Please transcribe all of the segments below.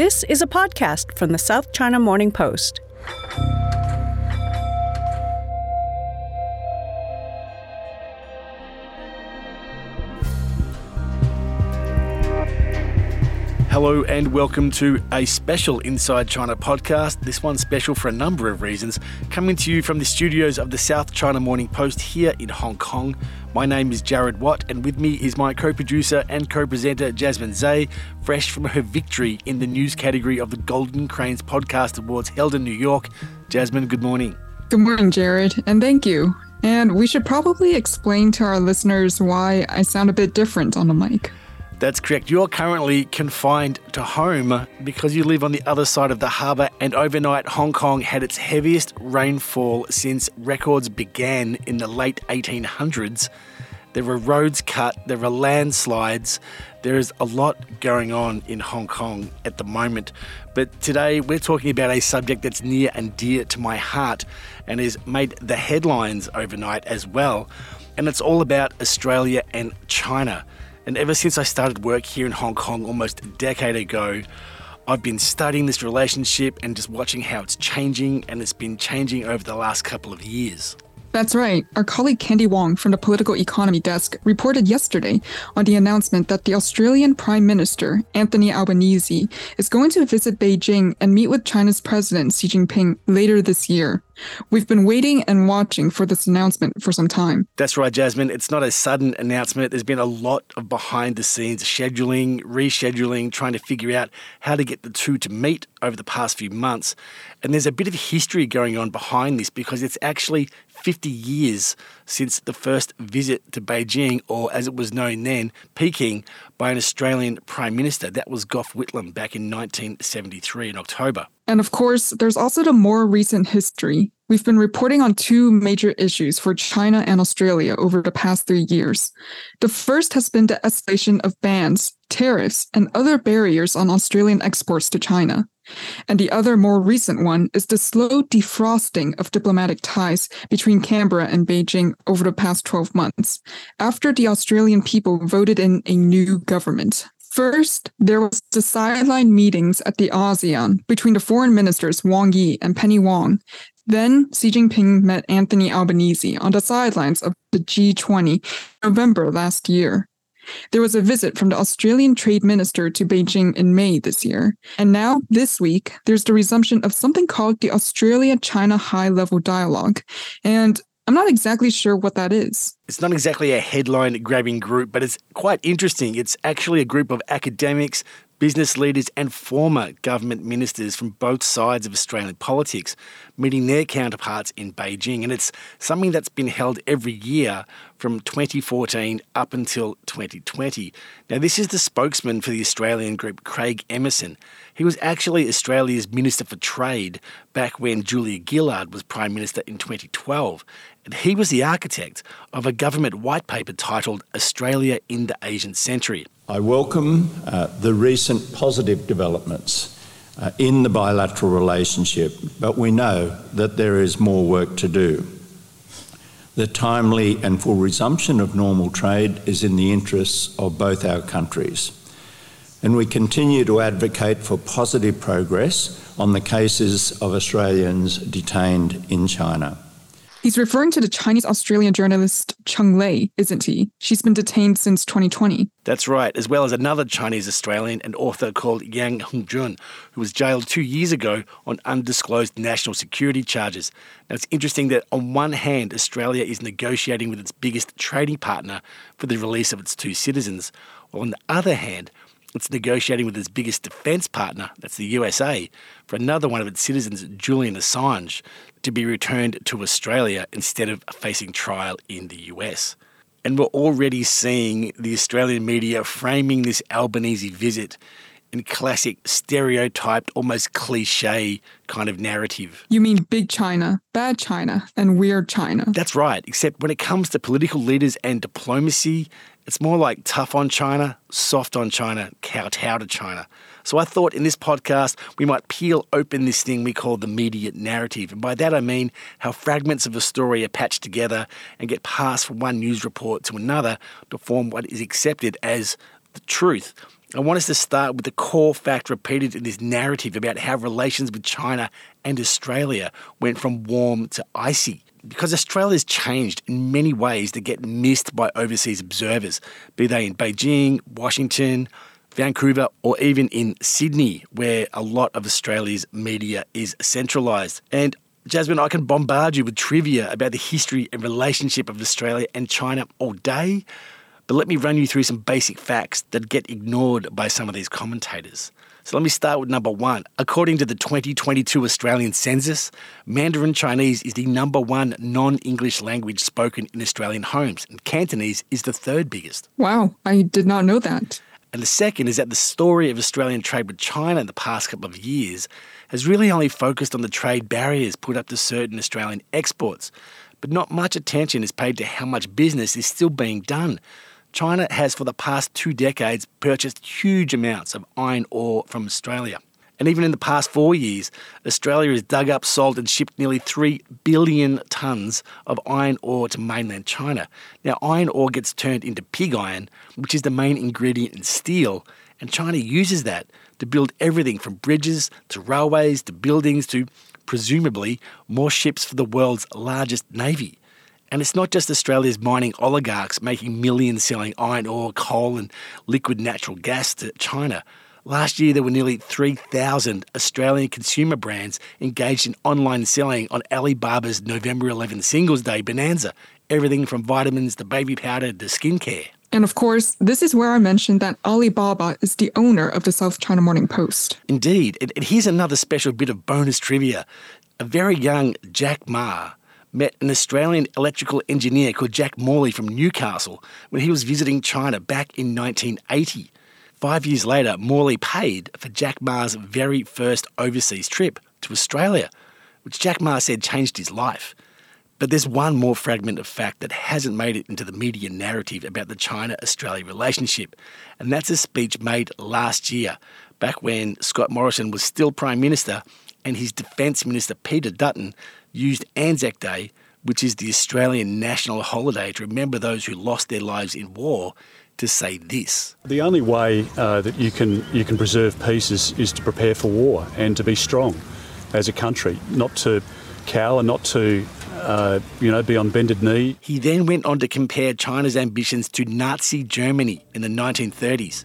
This is a podcast from the South China Morning Post. Hello and welcome to a special Inside China podcast. This one's special for a number of reasons. Coming to you from the studios of the South China Morning Post here in Hong Kong. My name is Jarrod Watt, and with me is my co producer and co presenter Jasmine Tse, fresh from her victory in the news category of the Golden Cranes Podcast Awards held in New York. Jasmine, good morning. Good morning, Jarrod, and thank you. And we should probably explain to our listeners why I sound a bit different on the mic. That's correct. You're currently confined to home because you live on the other side of the harbour, and overnight, Hong Kong had its heaviest rainfall since records began in the late 1800s. There were roads cut, there were landslides, there is a lot going on in Hong Kong at the moment. But today we're talking about a subject that's near and dear to my heart and has made the headlines overnight as well. And it's all about Australia and China. And ever since I started work here in Hong Kong almost a decade ago, I've been studying this relationship and just watching how it's changing, and it's been changing over the last couple of years. That's right. Our colleague Kandy Wong from the Political Economy Desk reported yesterday on the announcement that the Australian Prime Minister, Anthony Albanese, is going to visit Beijing and meet with China's President Xi Jinping later this year. We've been waiting and watching for this announcement for some time. That's right, Jasmine. It's not a sudden announcement. There's been a lot of behind the scenes scheduling, rescheduling, trying to figure out how to get the two to meet over the past few months. And there's a bit of history going on behind this because it's actually 50 years since the first visit to Beijing, or as it was known then, Peking, by an Australian Prime Minister. That was Gough Whitlam back in 1973 in October. And of course, there's also the more recent history. We've been reporting on two major issues for China and Australia over the past three years. The first has been the escalation of bans, tariffs, and other barriers on Australian exports to China. And the other more recent one is the slow defrosting of diplomatic ties between Canberra and Beijing over the past 12 months, after the Australian people voted in a new government. First, there was the sideline meetings at the ASEAN between the foreign ministers Wang Yi and Penny Wong. Then Xi Jinping met Anthony Albanese on the sidelines of the G20 November last year. There was a visit from the Australian Trade Minister to Beijing in May this year. And now, this week, there's the resumption of something called the Australia China High Level Dialogue. And I'm not exactly sure what that is. It's not exactly a headline grabbing group, but it's quite interesting. It's actually a group of academics, business leaders, and former government ministers from both sides of Australian politics meeting their counterparts in Beijing. And it's something that's been held every year from 2014 up until 2020. Now, this is the spokesman for the Australian group, Craig Emerson. He was actually Australia's Minister for Trade back when Julia Gillard was Prime Minister in 2012. And he was the architect of a government white paper titled Australia in the Asian Century. I welcome uh, the recent positive developments uh, in the bilateral relationship, but we know that there is more work to do. The timely and full resumption of normal trade is in the interests of both our countries. And we continue to advocate for positive progress on the cases of Australians detained in China. He's referring to the Chinese Australian journalist Cheng Lei, isn't he? She's been detained since 2020. That's right, as well as another Chinese Australian and author called Yang Hengjun, who was jailed two years ago on undisclosed national security charges. Now, it's interesting that on one hand, Australia is negotiating with its biggest trading partner for the release of its two citizens, while on the other hand, it's negotiating with its biggest defence partner, that's the USA, for another one of its citizens, Julian Assange, to be returned to Australia instead of facing trial in the US. And we're already seeing the Australian media framing this Albanese visit in classic stereotyped, almost cliche kind of narrative. You mean big China, bad China, and weird China? That's right, except when it comes to political leaders and diplomacy, it's more like tough on China, soft on China, kowtow to China. So I thought in this podcast we might peel open this thing we call the media narrative. And by that I mean how fragments of a story are patched together and get passed from one news report to another to form what is accepted as the truth. I want us to start with the core fact repeated in this narrative about how relations with China and Australia went from warm to icy. Because Australia's changed in many ways that get missed by overseas observers, be they in Beijing, Washington, Vancouver, or even in Sydney, where a lot of Australia's media is centralised. And Jasmine, I can bombard you with trivia about the history and relationship of Australia and China all day, but let me run you through some basic facts that get ignored by some of these commentators. So let me start with number one. According to the 2022 Australian census, Mandarin Chinese is the number one non English language spoken in Australian homes, and Cantonese is the third biggest. Wow, I did not know that. And the second is that the story of Australian trade with China in the past couple of years has really only focused on the trade barriers put up to certain Australian exports, but not much attention is paid to how much business is still being done China has for the past two decades purchased huge amounts of iron ore from Australia. And even in the past four years, Australia has dug up, sold, and shipped nearly 3 billion tonnes of iron ore to mainland China. Now, iron ore gets turned into pig iron, which is the main ingredient in steel, and China uses that to build everything from bridges to railways to buildings to, presumably, more ships for the world's largest navy. And it's not just Australia's mining oligarchs making millions selling iron ore, coal, and liquid natural gas to China. Last year, there were nearly 3,000 Australian consumer brands engaged in online selling on Alibaba's November 11 Singles Day bonanza. Everything from vitamins to baby powder to skincare. And of course, this is where I mentioned that Alibaba is the owner of the South China Morning Post. Indeed. And here's another special bit of bonus trivia. A very young Jack Ma met an Australian electrical engineer called Jack Morley from Newcastle when he was visiting China back in 1980. Five years later, Morley paid for Jack Ma's very first overseas trip to Australia, which Jack Ma said changed his life. But there's one more fragment of fact that hasn't made it into the media narrative about the China Australia relationship, and that's a speech made last year, back when Scott Morrison was still Prime Minister and his Defence Minister Peter Dutton used Anzac Day, which is the Australian national holiday to remember those who lost their lives in war, to say this. The only way uh, that you can, you can preserve peace is, is to prepare for war and to be strong as a country, not to cower, not to uh, you know, be on bended knee. He then went on to compare China's ambitions to Nazi Germany in the 1930s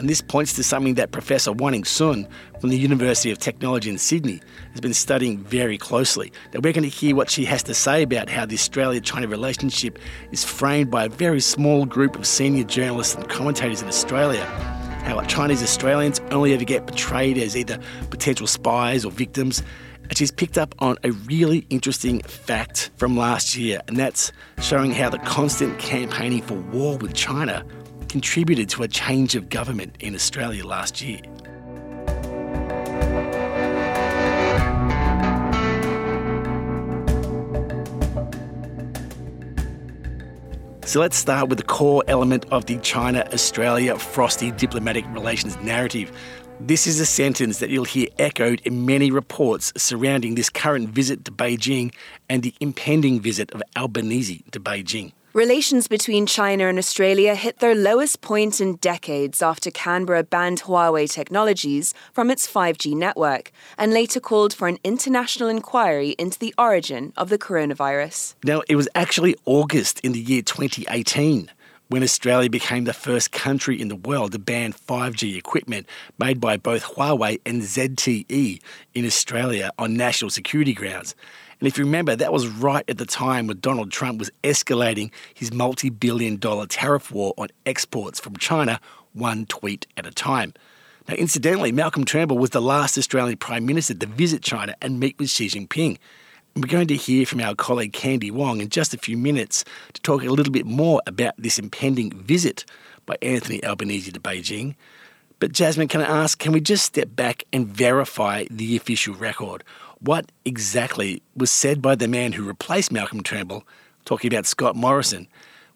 and this points to something that Professor Wanning Sun from the University of Technology in Sydney has been studying very closely. Now, we're going to hear what she has to say about how the Australia China relationship is framed by a very small group of senior journalists and commentators in Australia. How Chinese Australians only ever get portrayed as either potential spies or victims. And she's picked up on a really interesting fact from last year, and that's showing how the constant campaigning for war with China contributed to a change of government in Australia last year. So let's start with the core element of the China Australia frosty diplomatic relations narrative. This is a sentence that you'll hear echoed in many reports surrounding this current visit to Beijing and the impending visit of Albanese to Beijing. Relations between China and Australia hit their lowest point in decades after Canberra banned Huawei technologies from its 5G network and later called for an international inquiry into the origin of the coronavirus. Now, it was actually August in the year 2018 when Australia became the first country in the world to ban 5G equipment made by both Huawei and ZTE in Australia on national security grounds. And if you remember, that was right at the time when Donald Trump was escalating his multi billion dollar tariff war on exports from China, one tweet at a time. Now, incidentally, Malcolm Turnbull was the last Australian Prime Minister to visit China and meet with Xi Jinping. We're going to hear from our colleague Kandy Wong in just a few minutes to talk a little bit more about this impending visit by Anthony Albanese to Beijing. But Jasmine, can I ask, can we just step back and verify the official record? What exactly was said by the man who replaced Malcolm Turnbull, talking about Scott Morrison,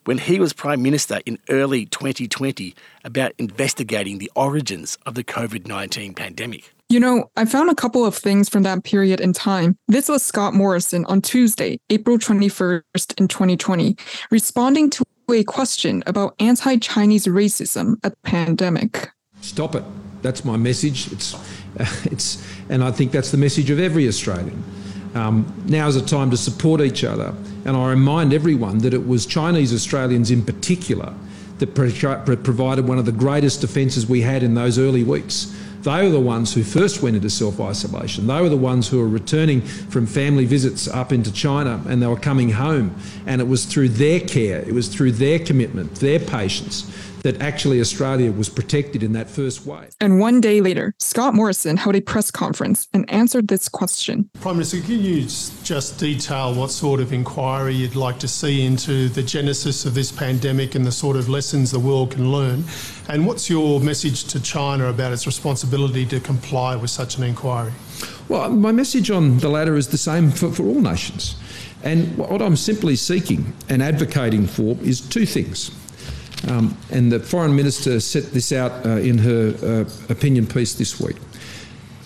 when he was Prime Minister in early 2020 about investigating the origins of the COVID 19 pandemic. You know, I found a couple of things from that period in time. This was Scott Morrison on Tuesday, April 21st in 2020, responding to a question about anti Chinese racism at the pandemic. Stop it. That's my message. It's, it's, and I think that's the message of every Australian. Um, now is a time to support each other. And I remind everyone that it was Chinese Australians in particular that pro- provided one of the greatest defences we had in those early weeks. They were the ones who first went into self isolation. They were the ones who were returning from family visits up into China and they were coming home. And it was through their care, it was through their commitment, their patience, that actually Australia was protected in that first wave. And one day later, Scott Morrison held a press conference and answered this question. Prime Minister, can you just detail what sort of inquiry you'd like to see into the genesis of this pandemic and the sort of lessons the world can learn? And what's your message to China about its responsibility to comply with such an inquiry? Well, my message on the latter is the same for, for all nations. And what I'm simply seeking and advocating for is two things. Um, and the Foreign Minister set this out uh, in her uh, opinion piece this week.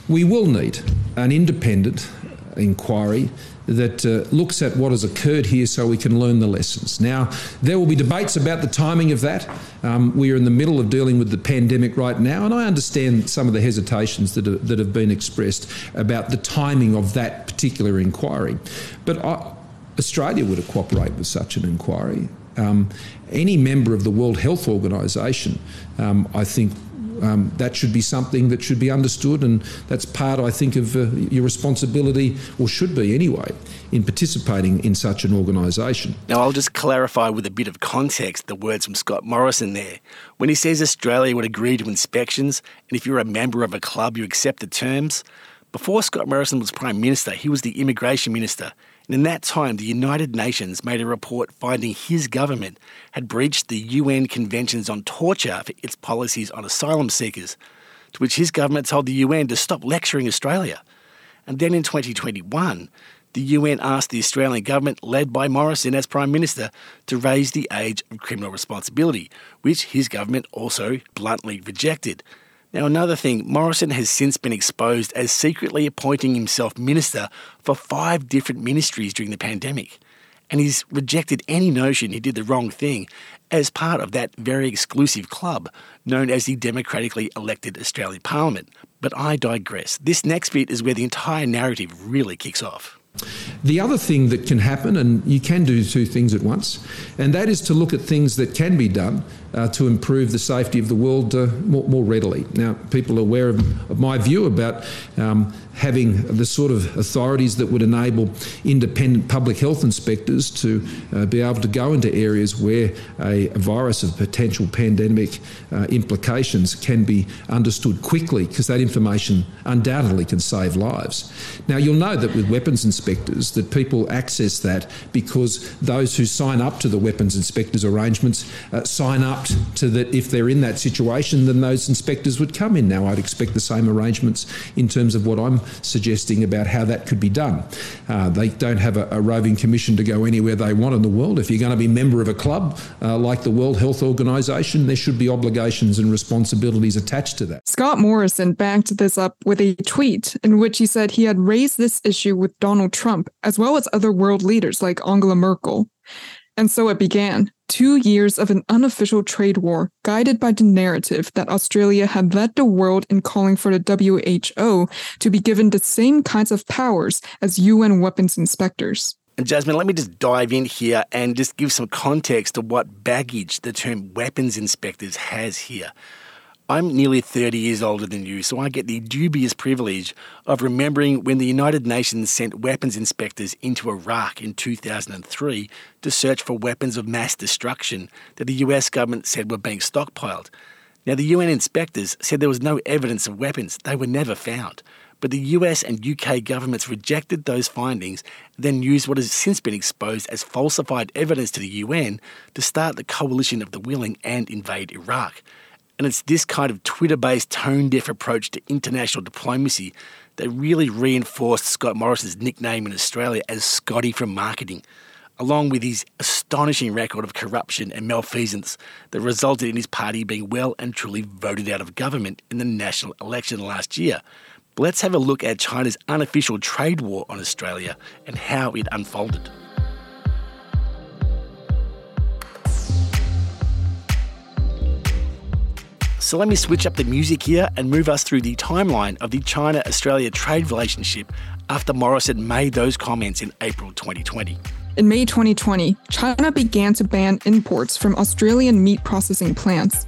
We will need an independent inquiry that uh, looks at what has occurred here so we can learn the lessons. Now, there will be debates about the timing of that. Um, we are in the middle of dealing with the pandemic right now, and I understand some of the hesitations that, are, that have been expressed about the timing of that particular inquiry. But I, Australia would cooperate with such an inquiry. Um, any member of the World Health Organization, um, I think um, that should be something that should be understood, and that's part, I think, of uh, your responsibility, or should be anyway, in participating in such an organisation. Now, I'll just clarify with a bit of context the words from Scott Morrison there. When he says Australia would agree to inspections, and if you're a member of a club, you accept the terms. Before Scott Morrison was Prime Minister, he was the Immigration Minister, and in that time, the United Nations made a report finding his government had breached the UN Conventions on Torture for its policies on asylum seekers, to which his government told the UN to stop lecturing Australia. And then in 2021, the UN asked the Australian government, led by Morrison as Prime Minister, to raise the age of criminal responsibility, which his government also bluntly rejected. Now, another thing, Morrison has since been exposed as secretly appointing himself minister for five different ministries during the pandemic. And he's rejected any notion he did the wrong thing as part of that very exclusive club known as the democratically elected Australian Parliament. But I digress. This next bit is where the entire narrative really kicks off. The other thing that can happen, and you can do two things at once, and that is to look at things that can be done uh, to improve the safety of the world uh, more, more, readily. Now, people are aware of, of my view about um, having the sort of authorities that would enable independent public health inspectors to uh, be able to go into areas where a, a virus of potential pandemic uh, implications can be understood quickly because that information undoubtedly can save lives. Now, you'll know that with weapons inspectors that people access that because those who sign up to the weapons inspectors arrangements uh, sign up to that if they're in that situation, then those inspectors would come in. Now, I'd expect the same arrangements in terms of what I'm suggesting about how that could be done. Uh, they don't have a, a, roving commission to go anywhere they want in the world. If you're going to be a member of a club uh, like the World Health Organization, there should be obligations and responsibilities attached to that. Scott Morrison backed this up with a tweet in which he said he had raised this issue with Donald Trump as well as other world leaders like Angela Merkel. And so it began two years of an unofficial trade war guided by the narrative that Australia had led the world in calling for the WHO to be given the same kinds of powers as UN weapons inspectors. And Jasmine, let me just dive in here and just give some context to what baggage the term weapons inspectors has here. I'm nearly 30 years older than you, so I get the dubious privilege of remembering when the United Nations sent weapons inspectors into Iraq in 2003 to search for weapons of mass destruction that the US government said were being stockpiled. Now, the UN inspectors said there was no evidence of weapons, they were never found. But the US and UK governments rejected those findings, then used what has since been exposed as falsified evidence to the UN to start the coalition of the willing and invade Iraq. And it's this kind of Twitter based tone deaf approach to international diplomacy that really reinforced Scott Morrison's nickname in Australia as Scotty from marketing, along with his astonishing record of corruption and malfeasance that resulted in his party being well and truly voted out of government in the national election last year. Let's have a look at China's unofficial trade war on Australia and how it unfolded. So let me switch up the music here and move us through the timeline of the China Australia trade relationship after Morrison made those comments in April 2020. In May 2020, China began to ban imports from Australian meat processing plants,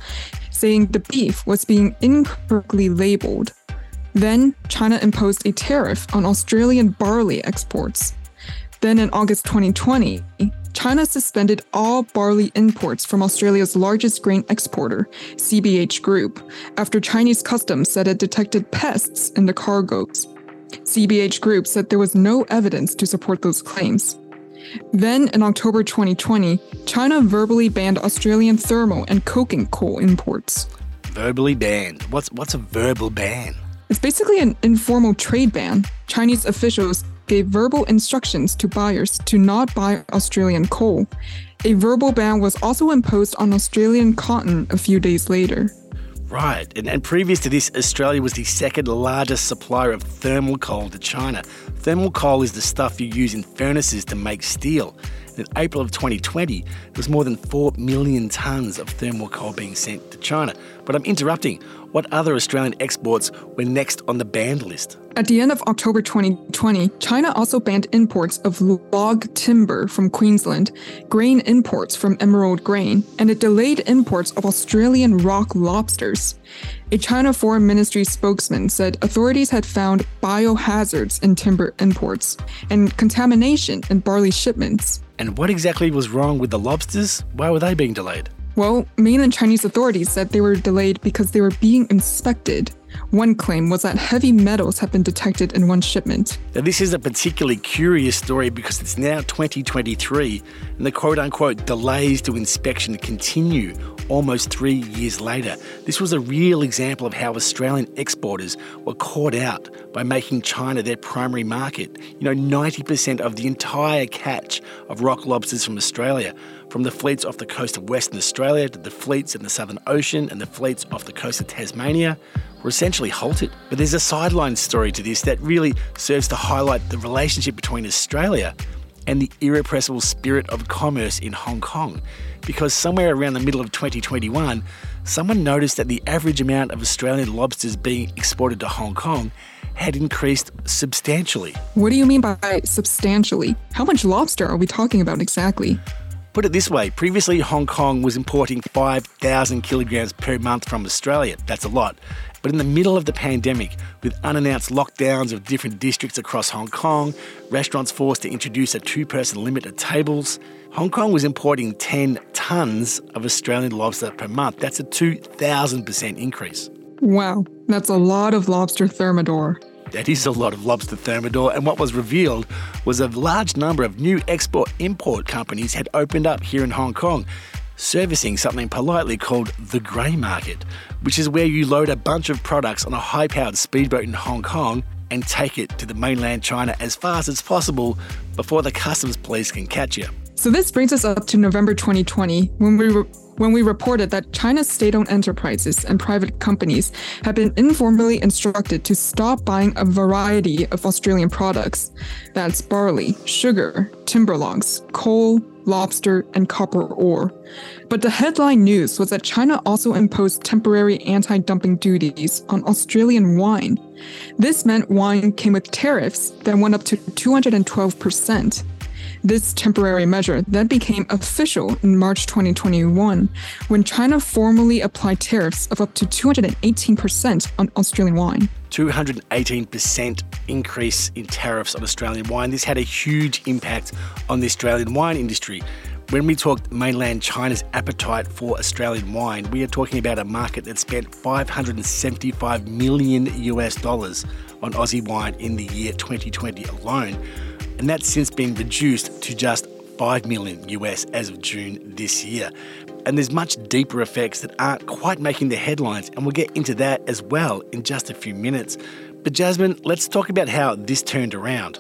saying the beef was being incorrectly labeled. Then, China imposed a tariff on Australian barley exports. Then, in August 2020, China suspended all barley imports from Australia's largest grain exporter, CBH Group, after Chinese customs said it detected pests in the cargoes. CBH Group said there was no evidence to support those claims. Then, in October 2020, China verbally banned Australian thermal and coking coal imports. Verbally banned. What's what's a verbal ban? It's basically an informal trade ban. Chinese officials gave verbal instructions to buyers to not buy Australian coal. A verbal ban was also imposed on Australian cotton a few days later. Right, and, and previous to this, Australia was the second largest supplier of thermal coal to China. Thermal coal is the stuff you use in furnaces to make steel. In April of 2020, there was more than 4 million tonnes of thermal coal being sent to China. But I'm interrupting. What other Australian exports were next on the banned list? At the end of October 2020, China also banned imports of log timber from Queensland, grain imports from Emerald Grain, and it delayed imports of Australian rock lobsters. A China Foreign Ministry spokesman said authorities had found biohazards in timber imports and contamination in barley shipments. And what exactly was wrong with the lobsters? Why were they being delayed? Well, mainland Chinese authorities said they were delayed because they were being inspected. One claim was that heavy metals had been detected in one shipment. Now, this is a particularly curious story because it's now 2023 and the quote unquote delays to inspection continue almost three years later. This was a real example of how Australian exporters were caught out by making China their primary market. You know, 90% of the entire catch of rock lobsters from Australia, from the fleets off the coast of Western Australia to the fleets in the Southern Ocean and the fleets off the coast of Tasmania, were essentially halted. But there's a sideline story to this that really serves to highlight the relationship between Australia and the irrepressible spirit of commerce in Hong Kong. Because somewhere around the middle of 2021, someone noticed that the average amount of Australian lobsters being exported to Hong Kong had increased substantially. What do you mean by substantially? How much lobster are we talking about exactly? Put it this way previously, Hong Kong was importing 5,000 kilograms per month from Australia. That's a lot. But in the middle of the pandemic, with unannounced lockdowns of different districts across Hong Kong, restaurants forced to introduce a two person limit at tables, Hong Kong was importing 10 tonnes of Australian lobster per month. That's a 2,000% increase. Wow, that's a lot of lobster thermidor. That is a lot of lobster thermidor, and what was revealed was a large number of new export import companies had opened up here in Hong Kong, servicing something politely called the grey market, which is where you load a bunch of products on a high powered speedboat in Hong Kong and take it to the mainland China as fast as possible before the customs police can catch you. So this brings us up to November 2020 when we re- when we reported that China's state-owned enterprises and private companies have been informally instructed to stop buying a variety of Australian products. That's barley, sugar, timber logs, coal, lobster, and copper ore. But the headline news was that China also imposed temporary anti dumping duties on Australian wine. This meant wine came with tariffs that went up to 212%. This temporary measure then became official in March 2021 when China formally applied tariffs of up to 218% on Australian wine. 218% increase in tariffs on Australian wine. This had a huge impact on the Australian wine industry. When we talked mainland China's appetite for Australian wine, we are talking about a market that spent 575 million US dollars on Aussie wine in the year 2020 alone and that's since been reduced to just 5 million US as of June this year. And there's much deeper effects that aren't quite making the headlines, and we'll get into that as well in just a few minutes. But Jasmine, let's talk about how this turned around.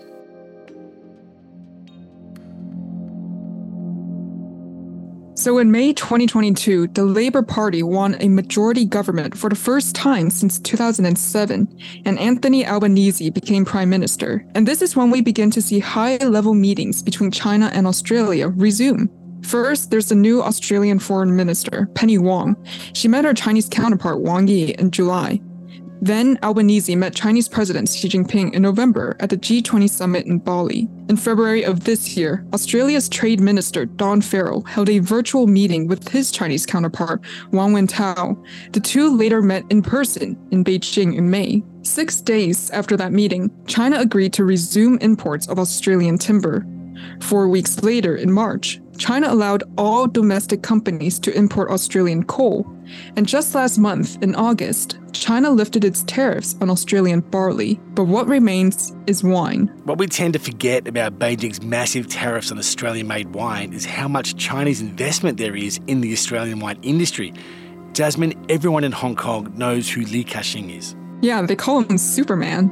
So in May 2022, the Labour Party won a majority government for the first time since 2007, and Anthony Albanese became prime minister. And this is when we begin to see high level meetings between China and Australia resume. First, there's the new Australian Foreign Minister, Penny Wong. She met her Chinese counterpart, Wang Yi, in July. Then Albanese met Chinese President Xi Jinping in November at the G20 summit in Bali. In February of this year, Australia's Trade Minister Don Farrell held a virtual meeting with his Chinese counterpart, Wang Wentao. The two later met in person in Beijing in May. Six days after that meeting, China agreed to resume imports of Australian timber. Four weeks later, in March, China allowed all domestic companies to import Australian coal. And just last month, in August, China lifted its tariffs on Australian barley. But what remains is wine. What we tend to forget about Beijing's massive tariffs on Australian made wine is how much Chinese investment there is in the Australian wine industry. Jasmine, everyone in Hong Kong knows who Li Ka-shing is. Yeah, they call him Superman.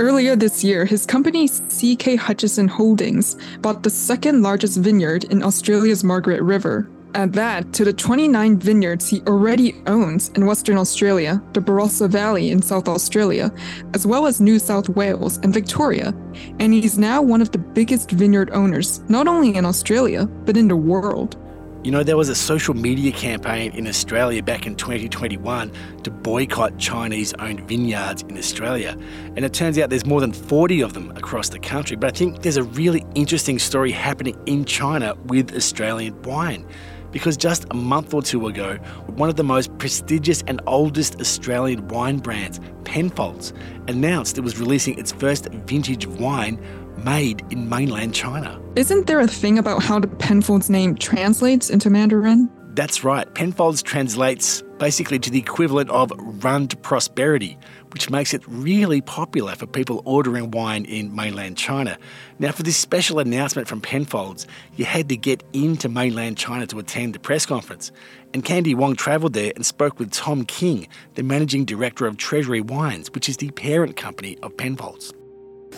Earlier this year, his company CK Hutchison Holdings bought the second largest vineyard in Australia's Margaret River. Add that to the 29 vineyards he already owns in Western Australia, the Barossa Valley in South Australia, as well as New South Wales and Victoria, and he's now one of the biggest vineyard owners, not only in Australia, but in the world. You know, there was a social media campaign in Australia back in 2021 to boycott Chinese owned vineyards in Australia. And it turns out there's more than 40 of them across the country. But I think there's a really interesting story happening in China with Australian wine. Because just a month or two ago, one of the most prestigious and oldest Australian wine brands, Penfolds, announced it was releasing its first vintage wine made in mainland China. Isn't there a thing about how the Penfolds name translates into Mandarin? That's right. Penfolds translates basically to the equivalent of run to prosperity, which makes it really popular for people ordering wine in mainland China. Now, for this special announcement from Penfolds, you had to get into mainland China to attend the press conference. And Kandy Wong travelled there and spoke with Tom King, the managing director of Treasury Wines, which is the parent company of Penfolds.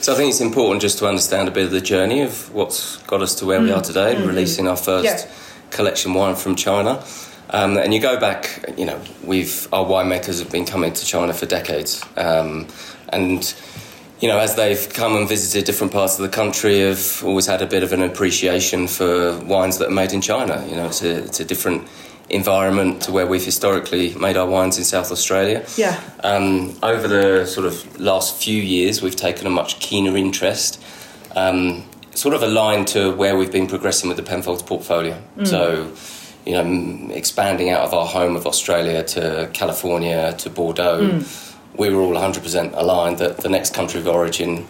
So I think it's important just to understand a bit of the journey of what's got us to where mm. we are today, mm-hmm. releasing our first yeah. collection wine from China. Um, and you go back, you know, we've our winemakers have been coming to China for decades, um, and you know, as they've come and visited different parts of the country, have always had a bit of an appreciation for wines that are made in China. You know, it's a, it's a different environment to where we've historically made our wines in South Australia. Yeah. Um, over the sort of last few years, we've taken a much keener interest, um, sort of aligned to where we've been progressing with the Penfolds portfolio. Mm. So, you know, expanding out of our home of Australia to California to Bordeaux, mm. we were all 100% aligned that the next country of origin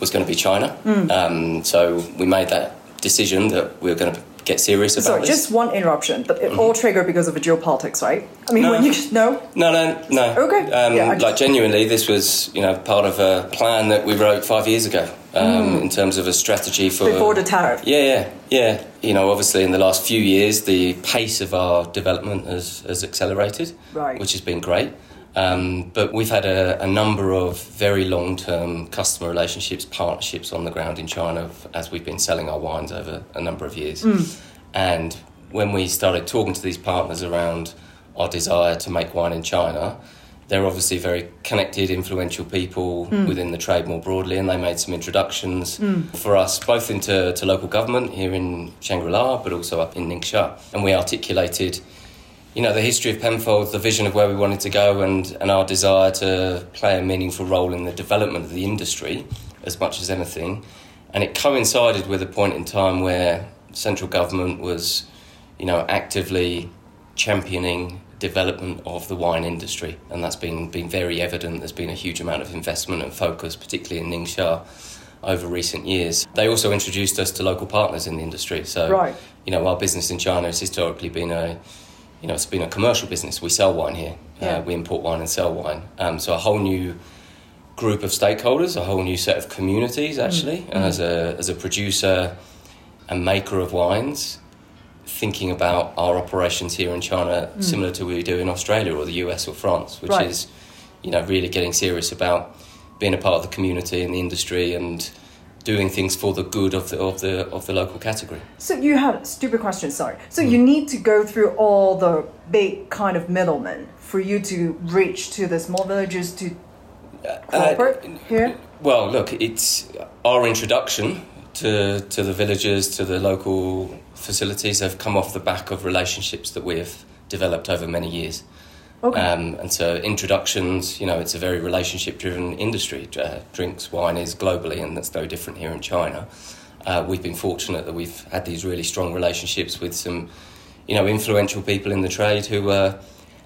was going to be China. Mm. Um, so we made that decision that we were going to get serious about Sorry, this. just one interruption, but it mm-hmm. all triggered because of the geopolitics, right? I mean, no. when you no, no, no, no. Okay, um, yeah, like genuinely, this was you know part of a plan that we wrote five years ago um, mm. in terms of a strategy for before the tariff. Yeah, yeah, yeah. You know, obviously, in the last few years, the pace of our development has has accelerated, right. which has been great. Um, but we've had a, a, number of very long term customer relationships, partnerships on the ground in China as we've been selling our wines over a number of years. Mm. And when we started talking to these partners around our desire to make wine in China, they're obviously very connected, influential people mm. within the trade more broadly, and they made some introductions mm. for us, both into to local government here in Shangri La, but also up in Ningxia. And we articulated you know, the history of Penfold, the vision of where we wanted to go, and, and our desire to play a meaningful role in the development of the industry as much as anything. And it coincided with a point in time where central government was, you know, actively championing development of the wine industry, and that's been been very evident. There's been a huge amount of investment and focus, particularly in Ningxia, over recent years. They also introduced us to local partners in the industry. So, right. you know, our business in China has historically been a you know, it's been a commercial business. We sell wine here. Uh, yeah. Uh, we import wine and sell wine. Um, so a whole new group of stakeholders, a whole new set of communities, mm. actually. Mm. And as a as a producer and maker of wines, thinking about our operations here in China, mm. similar to what we do in Australia or the US or France, which right. is, you know, really getting serious about being a part of the community and the industry and doing things for the good of the of the of the local category. So you had stupid question, sorry. So mm. you need to go through all the big kind of middlemen for you to reach to the small villages to uh, corporate uh, here. Well, look, it's our introduction to to the villagers, to the local facilities have come off the back of relationships that we've developed over many years. Okay. Um, and so introductions, you know, it's a very relationship-driven industry. Uh, drinks, wine is globally, and that's no different here in China. Uh, we've been fortunate that we've had these really strong relationships with some, you know, influential people in the trade who were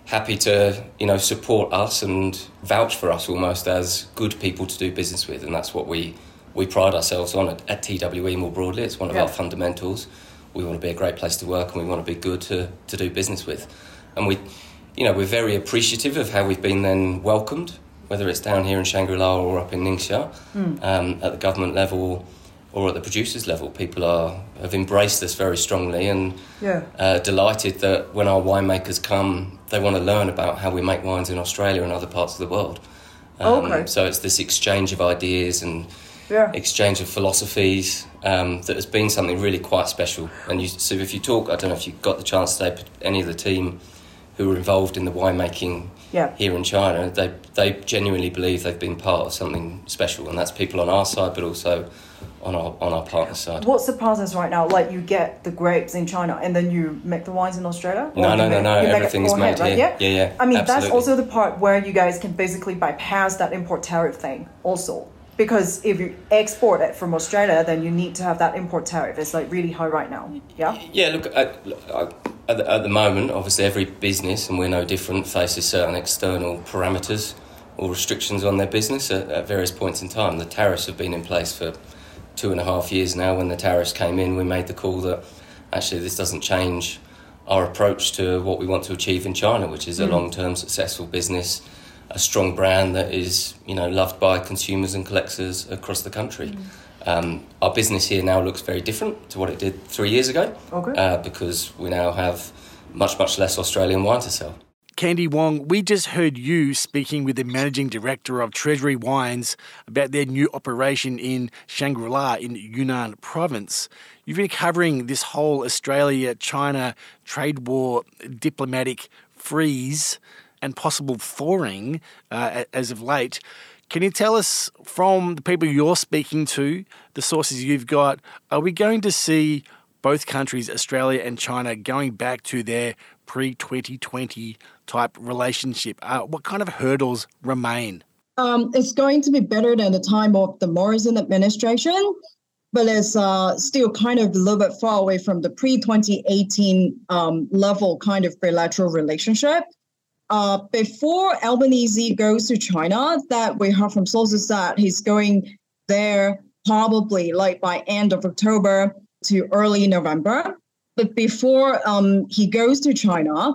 happy to, you know, support us and vouch for us almost as good people to do business with, and that's what we we pride ourselves on at, at TWE more broadly. It's one of Yeah. our fundamentals. We want to be a great place to work, and we want to be good to, to do business with, and we, you know, we're very appreciative of how we've been then welcomed, whether it's down here in Shangri La or up in Ningxia, um, at the government level or at the producers level. People are have embraced us very strongly and Yeah. uh, delighted that when our winemakers come, they want to learn about how we make wines in Australia and other parts of the world. Um, Okay. So it's this exchange of ideas and Yeah. exchange of philosophies um, that has been something really quite special. And you, so if you talk, I don't know if you got the chance today, but any of the team who were involved in the winemaking Yeah. here in China, they they genuinely believe they've been part of something special, and that's people on our side, but also on our on our partner side. What's the process right now? Like you get the grapes in China and then you make the wines in Australia? No, no, no, no, it everything's made here. Yeah? Yeah, yeah, I mean, that's also the part where you guys can basically bypass that import tariff thing also. Because if you export it from Australia, then you need to have that import tariff. It's like really high right now. Yeah? Yeah, look, at, at, the, at the moment, obviously every business, and we're no different, faces certain external parameters or restrictions on their business at, at various points in time. The tariffs have been in place for two and a half years now. When the tariffs came in, we made the call that actually this doesn't change our approach to what we want to achieve in China, which is a mm. long-term successful business, a strong brand that is you know loved by consumers and collectors across the country. Um, our business here now looks very different to what it did three years ago Okay. uh, because we now have much much less Australian wine to sell. Kandy Wong, we just heard you speaking with the managing director of Treasury Wines about their new operation in Shangri La in Yunnan province. You've been covering this whole Australia China trade war diplomatic freeze and possible thawing uh, as of late. Can you tell us from the people you're speaking to, the sources you've got, are we going to see both countries, Australia and China, going back to their pre 2020 type relationship? Uh, what kind of hurdles remain? Um, it's going to be better than the time of the Morrison administration, but it's uh, still kind of a little bit far away from the pre 2018 um, level kind of bilateral relationship. Uh, before Albanese goes to China, that we heard from sources that he's going there probably like by end of October to early November. But before um, he goes to China,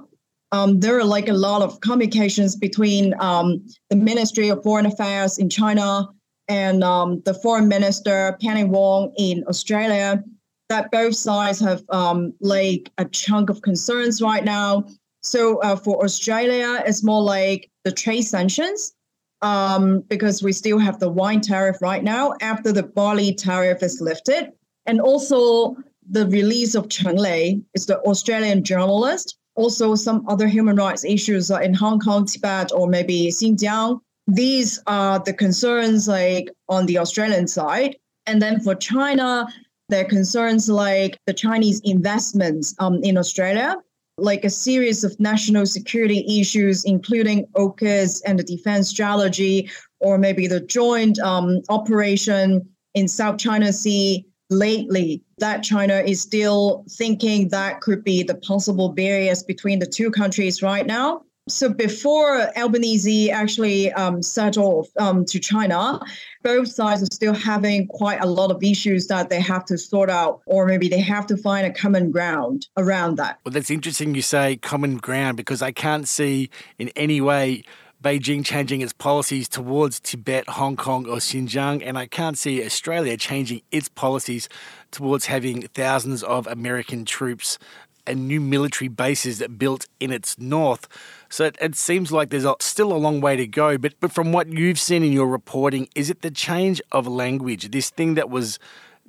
um, there are like a lot of communications between um, the Ministry of Foreign Affairs in China and um, the Foreign Minister Penny Wong in Australia. That both sides have um, like a chunk of concerns right now. So uh, for Australia, it's more like the trade sanctions um, because we still have the wine tariff right now after the barley tariff is lifted, and also the release of Cheng Lei is the Australian journalist. Also, some other human rights issues in Hong Kong, Tibet, or maybe Xinjiang. These are the concerns like on the Australian side. And then for China, there are concerns like the Chinese investments um, in Australia, like a series of national security issues, including AUKUS and the defense strategy, or maybe the joint um, operation in South China Sea lately that China is still thinking that could be the possible barriers between the two countries right now. So before Albanese actually um, set off um, to China, both sides are still having quite a lot of issues that they have to sort out, or maybe they have to find a common ground around that. Well, that's interesting you say common ground because I can't see in any way Beijing changing its policies towards Tibet, Hong Kong, or Xinjiang, and I can't see Australia changing its policies towards having thousands of American troops and new military bases that built in its north. So it, it seems like there's a, still a long way to go. But, but from what you've seen in your reporting, is it the change of language, this thing that was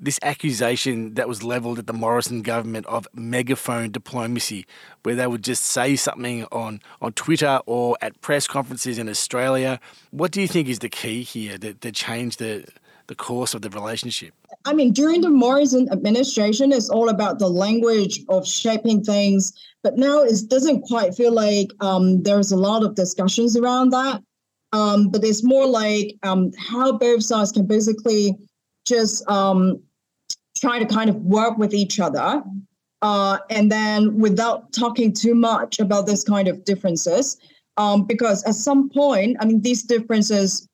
this accusation that was leveled at the Morrison government of megaphone diplomacy, where they would just say something on, on Twitter or at press conferences in Australia. What do you think is the key here to, to change the, the course of the relationship? I mean, during the Morrison administration, it's all about the language of shaping things. But now it doesn't quite feel like um, there's a lot of discussions around that. Um, but it's more like um, how both sides can basically just um, try to kind of work with each other. Uh, and then without talking too much about this kind of differences, um, because at some point, I mean, these differences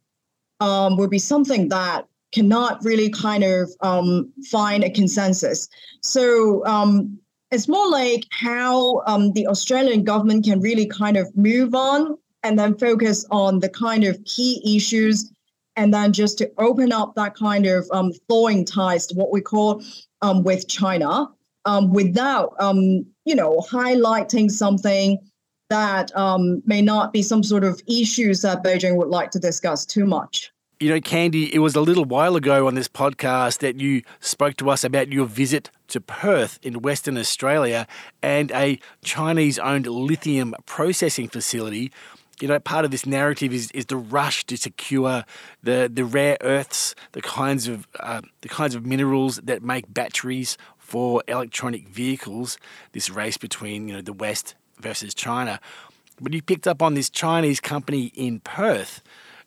um, will be something that cannot really kind of um, find a consensus. So um, it's more like how um, the Australian government can really kind of move on and then focus on the kind of key issues and then just to open up that kind of um, thawing ties to what we call um, with China um, without, um, you know, highlighting something that may not be some sort of issues that Beijing would like to discuss too much. You know, Kandy, it was a little while ago on this podcast that you spoke to us about your visit to Perth in Western Australia and a Chinese owned lithium processing facility. You know, part of this narrative is, is the rush to secure the, the rare earths, the kinds of uh, the kinds of minerals that make batteries for electronic vehicles. This race between you know the West versus China. But you picked up on this Chinese company in Perth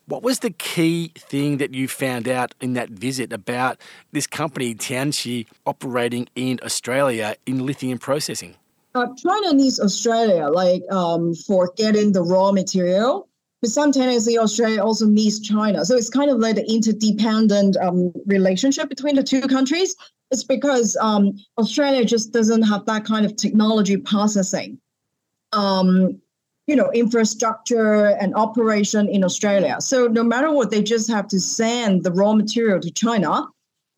what was the key thing that you found out in that visit about this company, Tianqi, operating in Australia in lithium processing? Uh, China needs Australia, like um, for getting the raw material. But simultaneously, Australia also needs China. So it's kind of like an interdependent um, relationship between the two countries. It's because um, Australia just doesn't have that kind of technology processing. Um, you know, infrastructure and operation in Australia. So no matter what, they just have to send the raw material to China.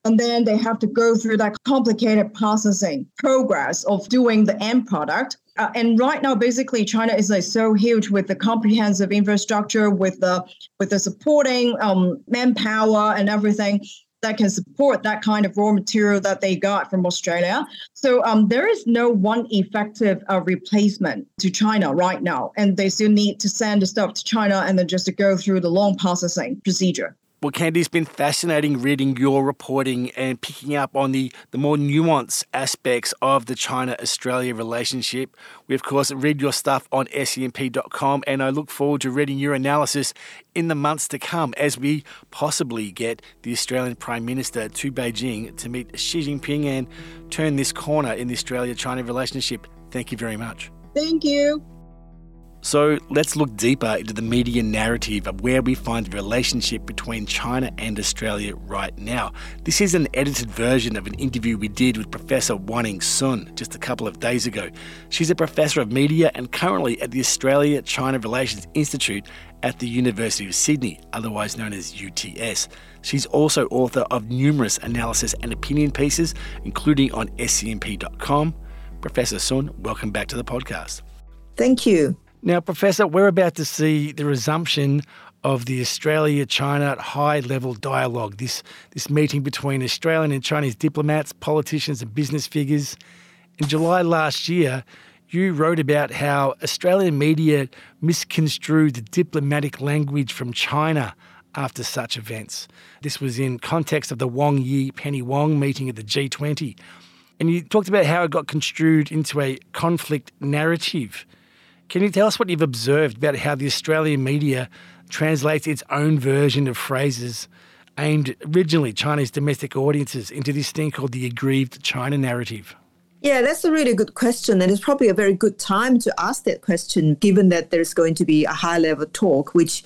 And then they have to go through that complicated processing progress of doing the end product. Uh, and right now, basically, China is like so huge with the comprehensive infrastructure, with the with the supporting um, manpower and everything that can support that kind of raw material that they got from Australia. So um, there is no one effective uh, replacement to China right now, and they still need to send the stuff to China and then just to go through the long processing procedure. Well, Kandy, it's been fascinating reading your reporting and picking up on the, the more nuanced aspects of the China Australia relationship. We, of course, read your stuff on scmp.com, and I look forward to reading your analysis in the months to come as we possibly get the Australian Prime Minister to Beijing to meet Xi Jinping and turn this corner in the Australia China relationship. Thank you very much. Thank you. So let's look deeper into the media narrative of where we find the relationship between China and Australia right now. This is an edited version of an interview we did with Professor Wanning Sun just a couple of days ago. She's a professor of media and currently at the Australia China Relations Institute at the University of Sydney, otherwise known as UTS. She's also author of numerous analysis and opinion pieces, including on scmp.com. Professor Sun, welcome back to the podcast. Thank you. Now, Professor, we're about to see the resumption of the Australia China high level dialogue, this, this meeting between Australian and Chinese diplomats, politicians, and business figures. In July last year, you wrote about how Australian media misconstrued the diplomatic language from China after such events. This was in context of the Wang Yi Penny Wong meeting at the G20. And you talked about how it got construed into a conflict narrative. Can you tell us what you've observed about how the Australian media translates its own version of phrases aimed originally Chinese domestic audiences into this thing called the aggrieved China narrative? Yeah, that's a really good question. And it's probably a very good time to ask that question, given that there's going to be a high level talk, which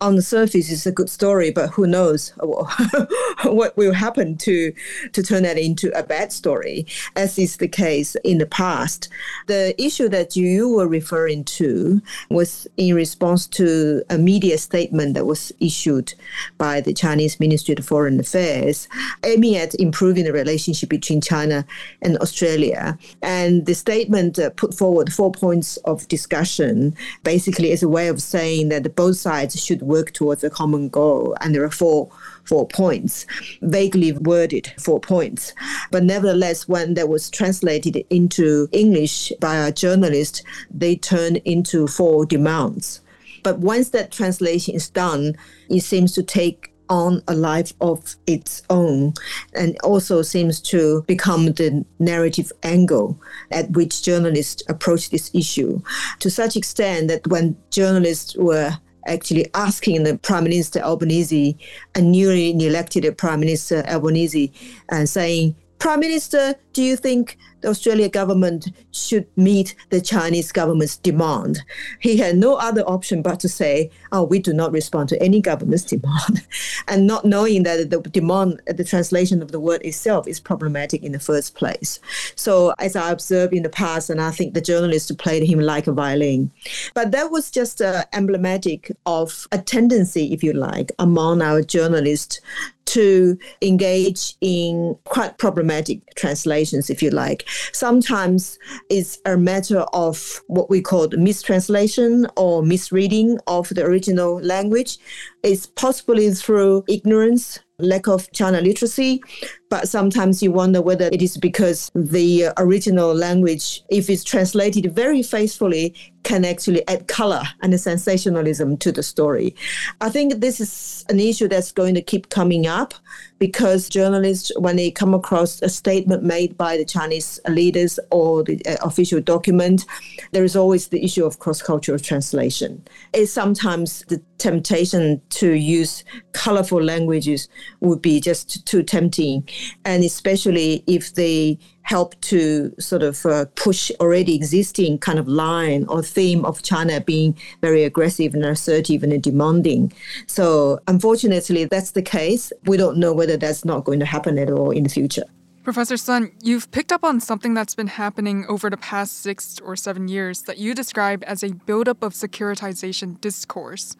on the surface is a good story, but who knows what will happen to to turn that into a bad story, as is the case in the past. The issue that you were referring to was in response to a media statement that was issued by the Chinese Ministry of Foreign Affairs, aiming at improving the relationship between China and Australia. And the statement uh, put forward four points of discussion, basically as a way of saying that both sides should work towards a common goal. And there are four four points, vaguely worded four points. But nevertheless, when that was translated into English by a journalist, they turned into four demands. But once that translation is done, it seems to take on a life of its own and also seems to become the narrative angle at which journalists approach this issue to such extent that when journalists were actually asking the Prime Minister Albanese, a newly elected Prime Minister Albanese, and saying, Prime Minister, do you think the Australian government should meet the Chinese government's demand. He had no other option but to say, oh, we do not respond to any government's demand. and not knowing that the demand, the translation of the word itself is problematic in the first place. So as I observed in the past, and I think the journalists played him like a violin. But that was just uh, emblematic of a tendency, if you like, among our journalists to engage in quite problematic translations, if you like. Sometimes it's a matter of what we call mistranslation or misreading of the original language. It's possibly through ignorance lack of China literacy, but sometimes you wonder whether it is because the original language, if it's translated very faithfully, can actually add color and sensationalism to the story. I think this is an issue that's going to keep coming up because journalists, when they come across a statement made by the Chinese leaders or the uh, official document, there is always the issue of cross cultural translation. It's sometimes the temptation to use colorful languages would be just too tempting. And especially if they help to sort of uh, push already existing kind of line or theme of China being very aggressive and assertive and demanding. So unfortunately, that's the case. We don't know whether that's not going to happen at all in the future. Professor Sun, you've picked up on something that's been happening over the past six or seven years that you describe as a buildup of securitization discourse.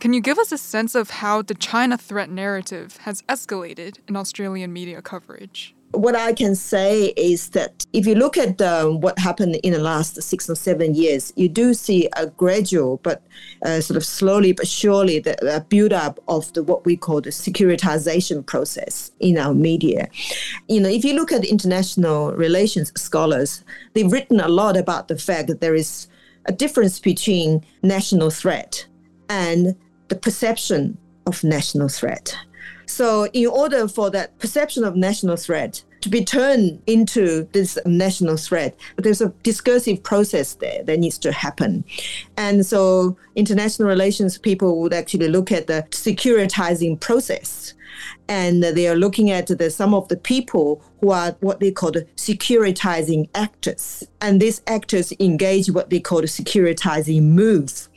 Can you give us a sense of how the China threat narrative has escalated in Australian media coverage? What I can say is that if you look at um, what happened in the last six or seven years, you do see a gradual but uh, sort of slowly but surely the uh, build up of the what we call the securitization process in our media. You know, if you look at international relations scholars, they've written a lot about the fact that there is a difference between national threat and the perception of national threat. So, in order for that perception of national threat to be turned into this national threat, there's a discursive process there that needs to happen. And so, international relations people would actually look at the securitizing process. And they are looking at the, some of the people who are what they call the securitizing actors. And these actors engage what they call the securitizing moves,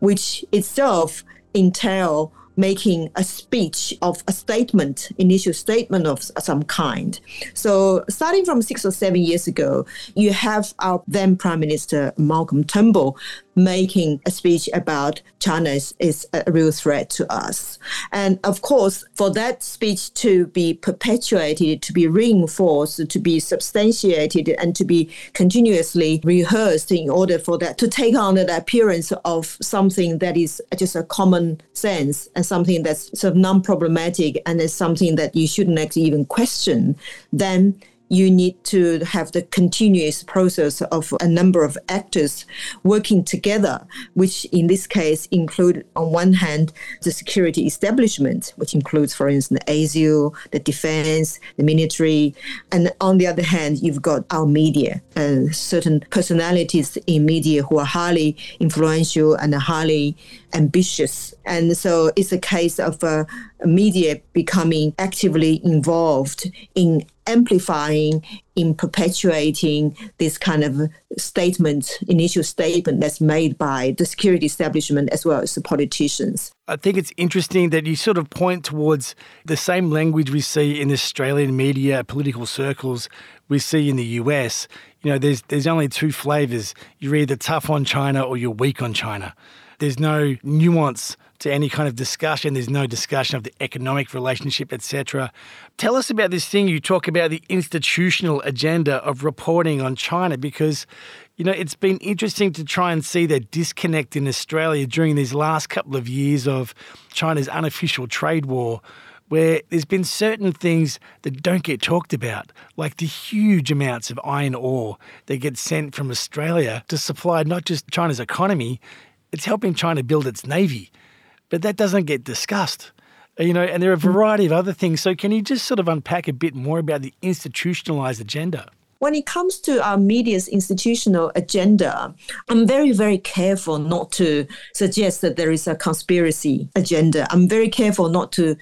which itself entail making a speech of a statement, initial statement of some kind. So starting from six or seven years ago, you have our then Prime Minister Malcolm Turnbull making a speech about China is, is, a real threat to us. And of course, for that speech to be perpetuated, to be reinforced, to be substantiated, and to be continuously rehearsed in order for that to take on the appearance of something that is just a common sense and something that's sort of non-problematic and is something that you shouldn't actually even question, then you need to have the continuous process of a number of actors working together, which in this case include, on one hand, the security establishment, which includes, for instance, the ASIO, the defense, the military, and on the other hand, you've got our media and certain personalities in media who are highly influential and highly ambitious. And so it's a case of uh, media becoming actively involved in amplifying, in perpetuating this kind of statement, initial statement that's made by the security establishment as well as the politicians. I think it's interesting that you sort of point towards the same language we see in Australian media, political circles, we see in the US. You know, there's there's only two flavors. You're either tough on China or you're weak on China. There's no nuance to any kind of discussion. There's no discussion of the economic relationship, etc. Tell us about this thing you talk about the institutional agenda of reporting on China because you know it's been interesting to try and see that disconnect in Australia during these last couple of years of China's unofficial trade war where there's been certain things that don't get talked about, like the huge amounts of iron ore that get sent from Australia to supply not just China's economy, it's helping China build its navy. But that doesn't get discussed. Uh, you know, and there are a variety of other things. So, can you just sort of unpack a bit more about the institutionalized agenda? When it comes to our media's institutional agenda, I'm very, very careful not to suggest that there is a conspiracy agenda. I'm very careful not to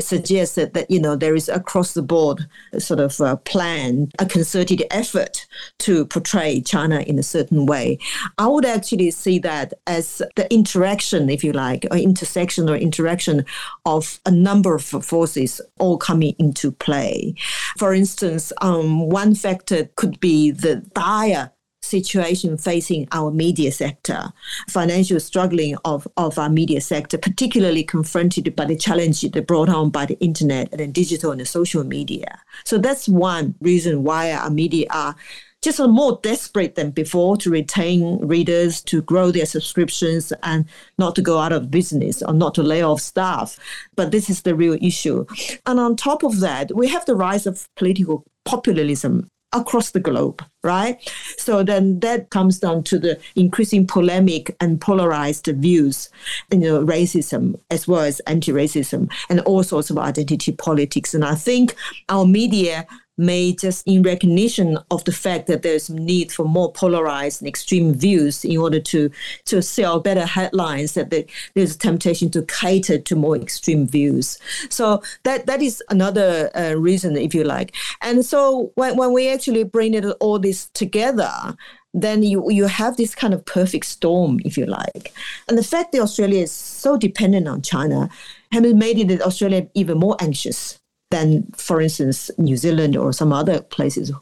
suggest that, that you know, there is across the board sort of a plan, a concerted effort to portray China in a certain way. I would actually see that as the interaction, if you like, or intersection or interaction of a number of forces all coming into play. For instance, um, one factor could be the dire situation facing our media sector, financial struggling of, of our media sector, particularly confronted by the challenge that brought on by the internet and digital and the social media. So that's one reason why our media are just more desperate than before to retain readers, to grow their subscriptions, and not to go out of business or not to lay off staff. But this is the real issue. And on top of that, we have the rise of political populism across the globe, right? So then that comes down to the increasing polemic and polarized views, you know, racism as well as anti-racism and all sorts of identity politics. And I think our media made just in recognition of the fact that there's need for more polarized and extreme views in order to to sell better headlines that there's a temptation to cater to more extreme views so that that is another uh, reason if you like and so when, when we actually bring it all this together then you you have this kind of perfect storm, if you like. And the fact that Australia is so dependent on China has made it Australia even more anxious than, for instance, New Zealand or some other places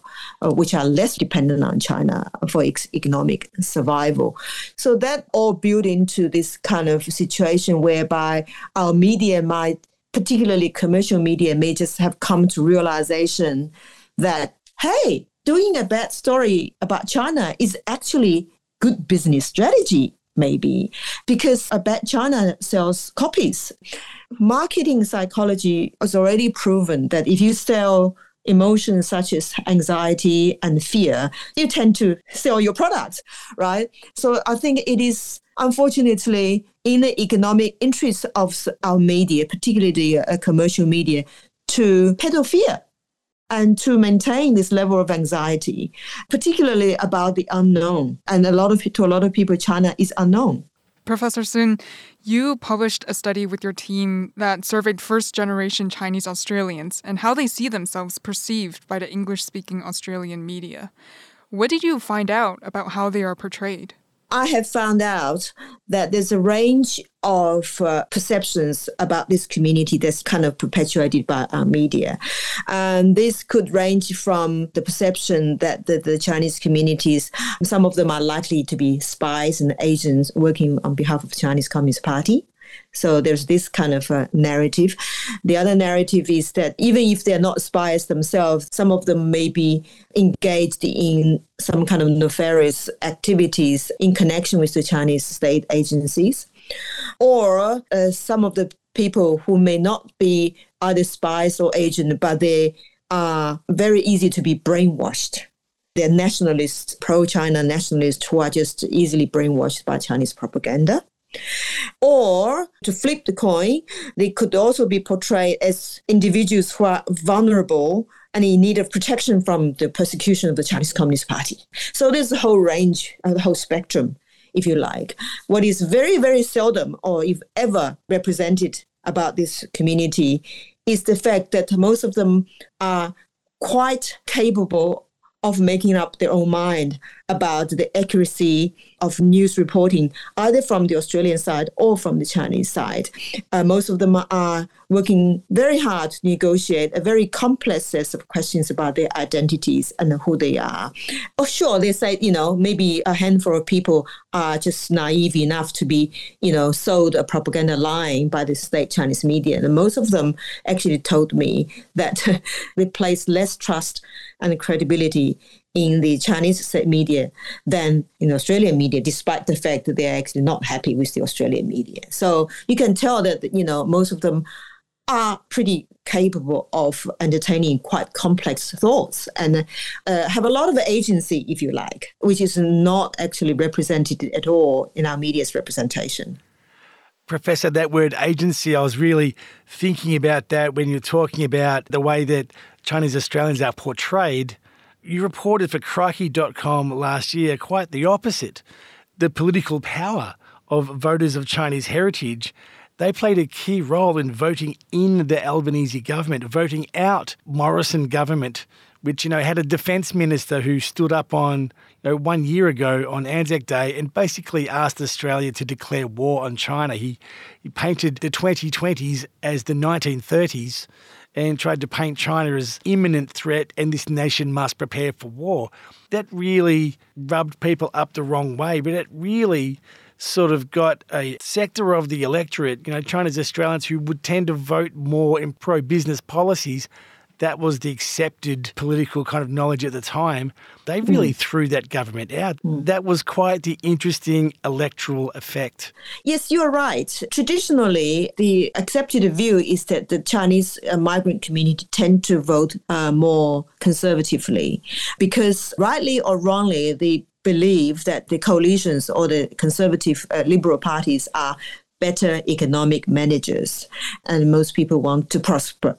uh, which are less dependent on China for ex- economic survival. So that all built into this kind of situation whereby our media might, particularly commercial media, may just have come to realization that, hey, doing a bad story about China is actually good business strategy maybe because a bad China sells copies marketing psychology has already proven that if you sell emotions such as anxiety and fear, you tend to sell your product, right? So I think it is unfortunately in the economic interest of our media, particularly the uh, commercial media, to peddle fear and to maintain this level of anxiety, particularly about the unknown. And a lot of to a lot of people, China is unknown. Professor Sun, you published a study with your team that surveyed first generation Chinese Australians and how they see themselves perceived by the English speaking Australian media. What did you find out about how they are portrayed? I have found out that there's a range of uh, perceptions about this community that's kind of perpetuated by our media. And this could range from the perception that the, the, Chinese communities, some of them are likely to be spies and agents working on behalf of the Chinese Communist Party. So there's this kind of a narrative. The other narrative is that even if they're not spies themselves, some of them may be engaged in some kind of nefarious activities in connection with the Chinese state agencies. Or uh, some of the people who may not be either spies or agents, but they are very easy to be brainwashed. They're nationalists, pro China nationalists who are just easily brainwashed by Chinese propaganda. Or to flip the coin, they could also be portrayed as individuals who are vulnerable and in need of protection from the persecution of the Chinese Communist Party. So there's a whole range, uh, a whole spectrum, if you like. What is very, very seldom or if ever represented about this community is the fact that most of them are quite capable of making up their own mind about the accuracy of news reporting, either from the Australian side or from the Chinese side. Uh, most of them are working very hard to negotiate a very complex set of questions about their identities and who they are. Oh, sure, they say, you know, maybe a handful of people are just naive enough to be, you know, sold a propaganda line by the state Chinese media. And most of them actually told me that they place less trust and credibility in the Chinese media than in Australian media, despite the fact that they're actually not happy with the Australian media. So you can tell that you know most of them are pretty capable of entertaining quite complex thoughts and uh, have a lot of agency, if you like, which is not actually represented at all in our media's representation. Professor, that word agency, I was really thinking about that when you're talking about the way that Chinese Australians are portrayed. You reported for Crikey.com last year quite the opposite. The political power of voters of Chinese heritage, they played a key role in voting in the Albanese government, voting out Morrison government, which you know had a defence minister who stood up on you know, one year ago on Anzac Day and basically asked Australia to declare war on China. He, he painted the 2020s as the 1930s and tried to paint China as imminent threat and this nation must prepare for war. That really rubbed people up the wrong way, but it really sort of got a sector of the electorate, you know, China's Australians who would tend to vote more in pro business policies that was the accepted political kind of knowledge at the time. They really mm. threw that government out. Mm. That was quite the interesting electoral effect. Yes, you're right. Traditionally, the accepted view is that the Chinese uh, migrant community tend to vote uh, more conservatively because, rightly or wrongly, they believe that the coalitions or the conservative uh, liberal parties are better economic managers and most people want to prosper.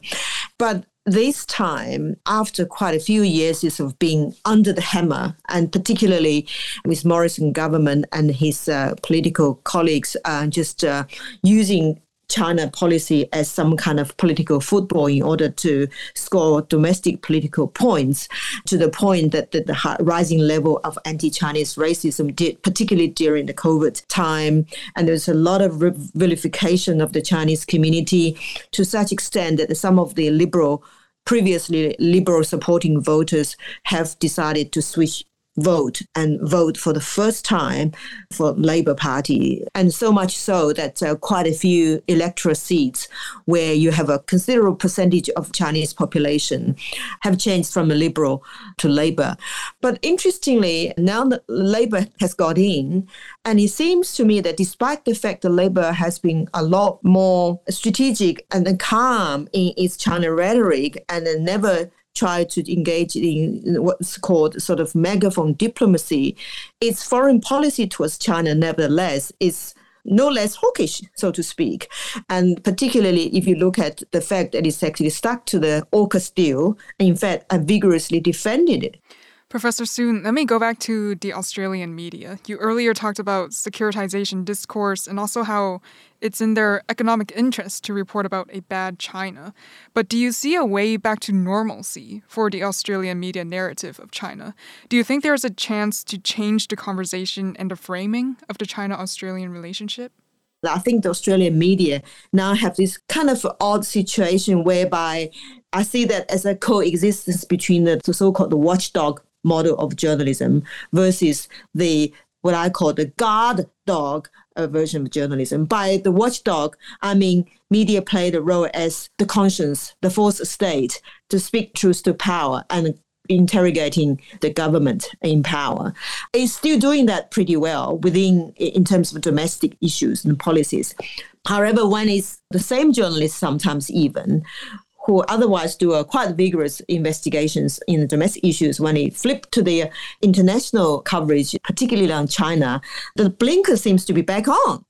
But this time, after quite a few years of being under the hammer, and particularly with Morrison government and his uh, political colleagues uh, just uh, using China policy as some kind of political football in order to score domestic political points to the point that the, the rising level of anti-Chinese racism did, particularly during the COVID time. And there's a lot of vilification of the Chinese community to such extent that some of the liberal previously liberal supporting voters have decided to switch vote and vote for the first time for Labour Party, and so much so that uh, quite a few electoral seats where you have a considerable percentage of Chinese population have changed from a Liberal to Labour. But interestingly, now that Labour has got in, and it seems to me that despite the fact that Labour has been a lot more strategic and calm in its China rhetoric and never try to engage in what's called sort of megaphone diplomacy, its foreign policy towards China, nevertheless, is no less hawkish, so to speak. And particularly if you look at the fact that it's actually stuck to the AUKUS deal, in fact, I vigorously defended it. Professor Sun, let me go back to the Australian media. You earlier talked about securitization discourse and also how it's in their economic interest to report about a bad China. But do you see a way back to normalcy for the Australian media narrative of China? Do you think there's a chance to change the conversation and the framing of the China Australian relationship? I think the Australian media now have this kind of odd situation whereby I see that as a coexistence between the so-called the watchdog model of journalism versus the what I call the guard dog uh, version of journalism. By the watchdog, I mean media play the role as the conscience, the fourth state, to speak truth to power and interrogating the government in power. It's still doing that pretty well within in terms of domestic issues and policies. However, when it's the same journalist, sometimes even who otherwise do a quite vigorous investigations in domestic issues, when they flip to the international coverage, particularly on China, the blinker seems to be back on.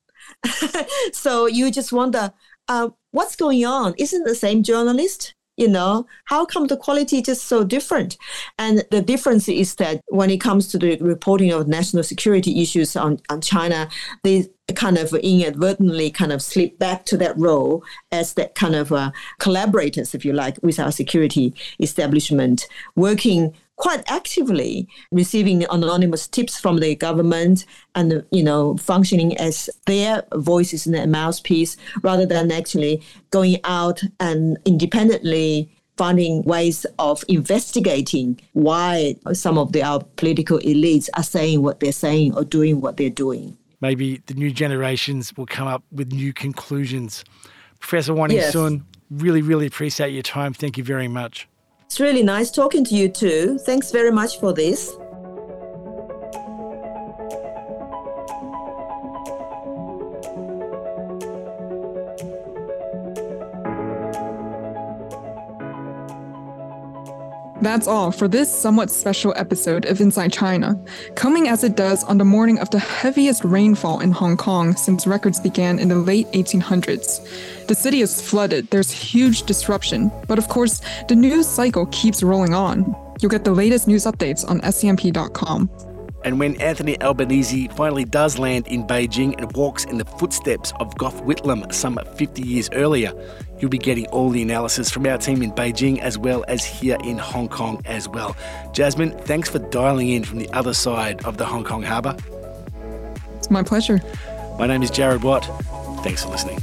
so you just wonder, uh, what's going on? Isn't the same journalist? You know, how come the quality just so different? And the difference is that when it comes to the reporting of national security issues on, on China, they kind of inadvertently kind of slip back to that role as that kind of uh, collaborators, if you like, with our security establishment, working quite actively receiving anonymous tips from the government and you know functioning as their voices and their mouthpiece rather than actually going out and independently finding ways of investigating why some of the, our political elites are saying what they're saying or doing what they're doing. Maybe the new generations will come up with new conclusions. Professor Wan yes. Sun, really, really appreciate your time. Thank you very much. It's really nice talking to you too. Thanks very much for this. That's all for this somewhat special episode of Inside China, coming as it does on the morning of the heaviest rainfall in Hong Kong since records began in the late 1800s. The city is flooded, there's huge disruption, but of course, the news cycle keeps rolling on. You'll get the latest news updates on scmp.com. And when Anthony Albanese finally does land in Beijing and walks in the footsteps of Gough Whitlam some 50 years earlier, you'll be getting all the analysis from our team in Beijing as well as here in Hong Kong as well. Jasmine, thanks for dialing in from the other side of the Hong Kong harbour. It's my pleasure. My name is Jarrod Watt. Thanks for listening.